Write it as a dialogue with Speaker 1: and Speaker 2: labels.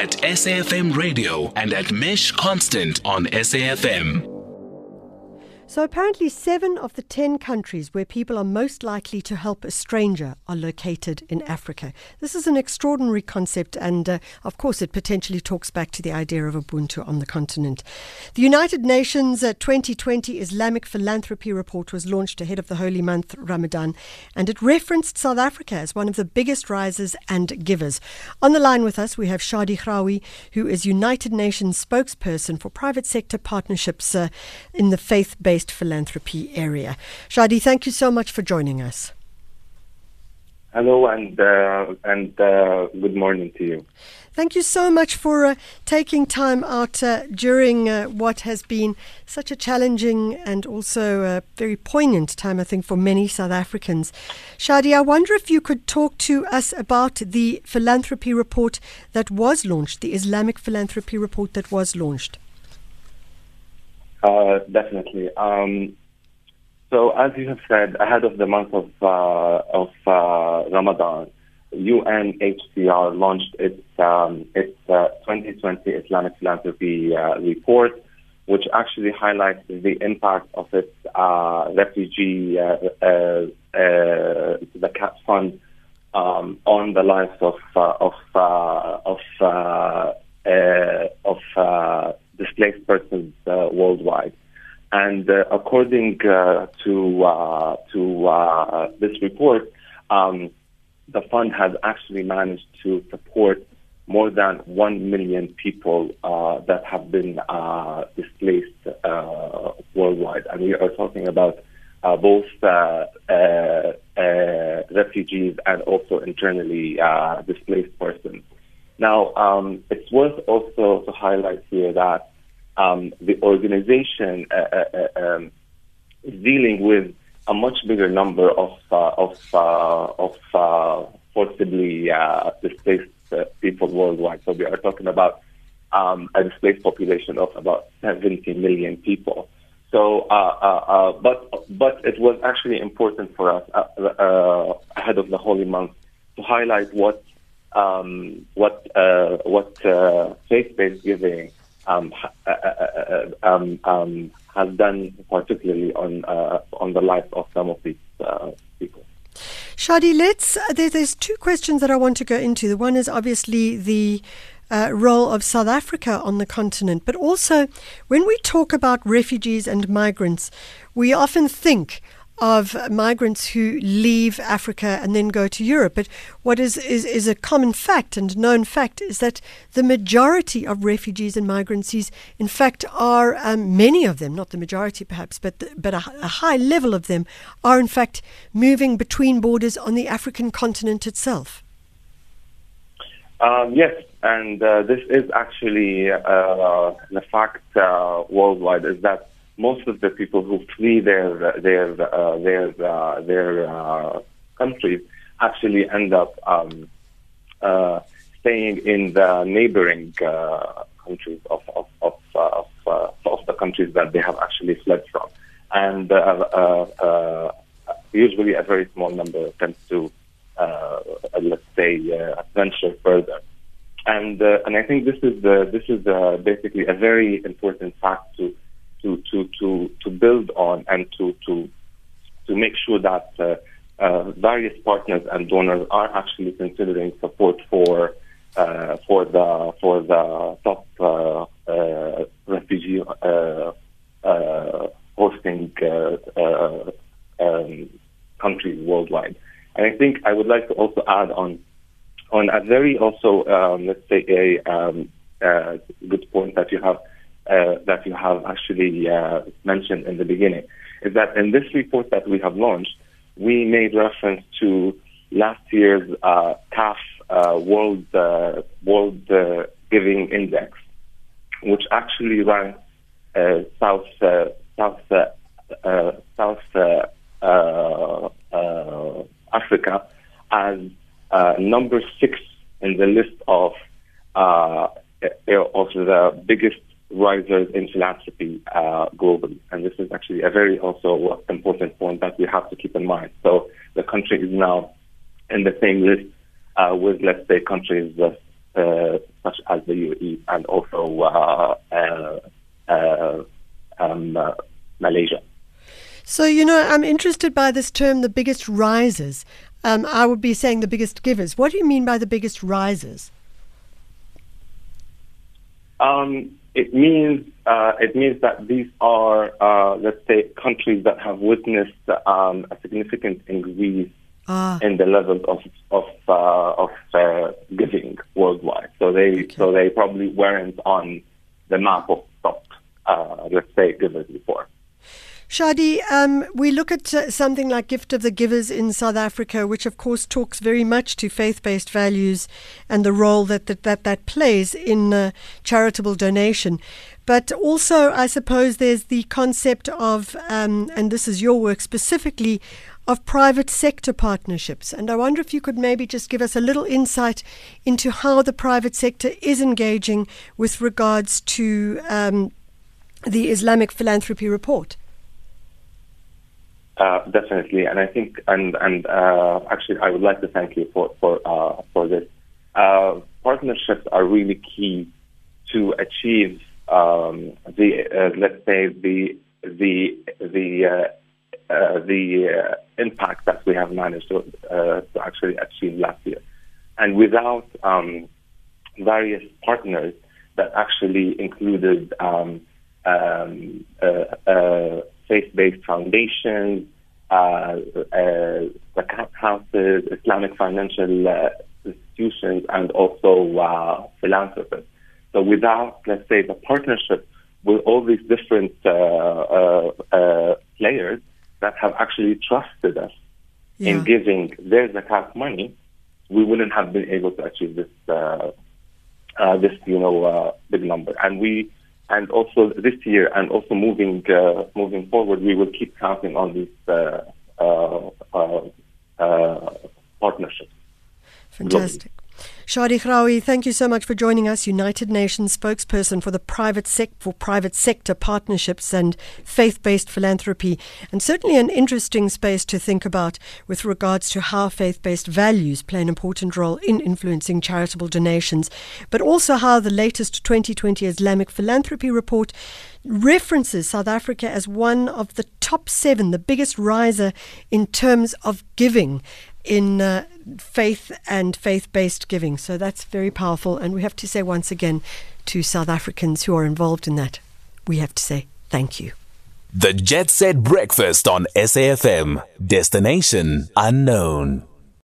Speaker 1: at SAFM Radio and at Mesh Constant on SAFM.
Speaker 2: So, apparently, seven of the ten countries where people are most likely to help a stranger are located in Africa. This is an extraordinary concept, and uh, of course, it potentially talks back to the idea of Ubuntu on the continent. The United Nations uh, 2020 Islamic Philanthropy Report was launched ahead of the holy month Ramadan, and it referenced South Africa as one of the biggest risers and givers. On the line with us, we have Shadi Ghrawi, who is United Nations spokesperson for private sector partnerships uh, in the faith based philanthropy area. Shadi, thank you so much for joining us.
Speaker 3: Hello and uh, and uh, good morning to you.
Speaker 2: Thank you so much for uh, taking time out uh, during uh, what has been such a challenging and also a very poignant time, I think, for many South Africans. Shadi, I wonder if you could talk to us about the philanthropy report that was launched, the Islamic philanthropy report that was launched.
Speaker 3: Uh, definitely. Um, so, as you have said, ahead of the month of uh, of uh, Ramadan, UNHCR launched its um, its 2020 uh, Islamic Philanthropy uh, report, which actually highlights the impact of its uh, refugee Zakat fund um, on the lives of of of of displaced persons uh, worldwide. And uh, according uh, to to this report, um, the fund has actually managed to support more than 1 million people uh, that have been uh, displaced uh, worldwide. And we are talking about both refugees and also internally displaced persons. Now, um, it's worth also to highlight here that um, the organization uh, uh, uh, um, is dealing with a much bigger number of uh, of uh, of uh, forcibly displaced people worldwide. So we are talking about um, a displaced population of about 70 million people. So, but but it was actually important for us ahead of the holy month to highlight what um, what what faith-based giving um, uh, uh, uh, um, um, has done, particularly on on the life of some of these people.
Speaker 2: Shadi, let's. There, there's two questions that I want to go into. The one is obviously the uh, role of South Africa on the continent, but also when we talk about refugees and migrants, we often think of migrants who leave Africa and then go to Europe. But what is, is, is a common fact and known fact is that the majority of refugees and migrants, in fact, are um, many of them, not the majority perhaps, but, the, but a, a high level of them, are in fact moving between borders on the African continent itself.
Speaker 3: Um, yes, and uh, this is actually uh, the fact uh, worldwide is that most of the people who flee their their uh, their uh, their uh, countries actually end up um, uh, staying in the neighboring uh, countries of of of, uh, of, of the countries that they have actually fled from, and usually a very small number tends to let's say venture further. And uh, and I think this is the, this is uh, basically a very important fact to to to to to build on and to to to make sure that uh, uh, various partners and donors are actually considering support for uh, for the for the top uh, uh, refugee uh, hosting um, countries worldwide. And I think I would like to also add on on a very also um, let's say a um, good point that you have uh, that you have actually uh, mentioned in the beginning is that in this report that we have launched, we made reference to last year's uh, uh, World uh, World uh, Giving Index, which actually ranks South South South Africa as number six in the list of of the biggest risers in philanthropy uh, globally. And this is actually a very also important point that we have to keep in mind. So the country is now in the same list uh, with, let's say, countries uh, uh, such as the UAE and also uh, uh, uh, um, Malaysia.
Speaker 2: So, you know, I'm interested by this term, the biggest risers. Um, I would be saying the biggest givers. What do you mean by the biggest risers?
Speaker 3: Um, it means uh, it means that these are, uh, let's say, countries that have witnessed um, a significant increase ah. in the levels of of uh, of uh, giving worldwide. So they okay. so they probably weren't on the map of top, uh, let's say, givers before.
Speaker 2: Shadi, um, we look at uh, something like Gift of the Givers in South Africa, which of course talks very much to faith based values and the role that that, that, that plays in uh, charitable donation. But also, I suppose there's the concept of, um, and this is your work specifically, of private sector partnerships. And I wonder if you could maybe just give us a little insight into how the private sector is engaging with regards to um, the Islamic Philanthropy Report.
Speaker 3: Uh, definitely, and I think, and and uh, actually, I would like to thank you for for uh, for this. Uh, partnerships are really key to achieve um, the uh, let's say the the the the impact that we have managed to, to actually achieve last year, and without um, various partners that actually included um, um, faith-based foundations, uh, uh, zakat houses, Islamic financial uh, institutions, and also uh, philanthropists. So without, let's say, the partnership with all these different uh, uh, uh, players that have actually trusted us yeah. in giving their zakat money, we wouldn't have been able to achieve this, uh, uh, this you know, uh, big number. And we and also this year and also moving uh, moving forward, we will keep counting on these uh, uh, uh, uh partnerships.
Speaker 2: Fantastic. Shadi Ghrawi, thank you so much for joining us, United Nations spokesperson for the private sec- for private sector partnerships and faith-based philanthropy, and certainly an interesting space to think about with regards to how faith-based values play an important role in influencing charitable donations, but also how the latest 2020 Islamic Philanthropy Report references South Africa as one of the top seven, the biggest riser in terms of giving in uh, faith and faith based giving. So that's very powerful. And we have to say once again to South Africans who are involved in that, we have to say thank you.
Speaker 1: The Jet Set Breakfast on SAFM. Destination unknown.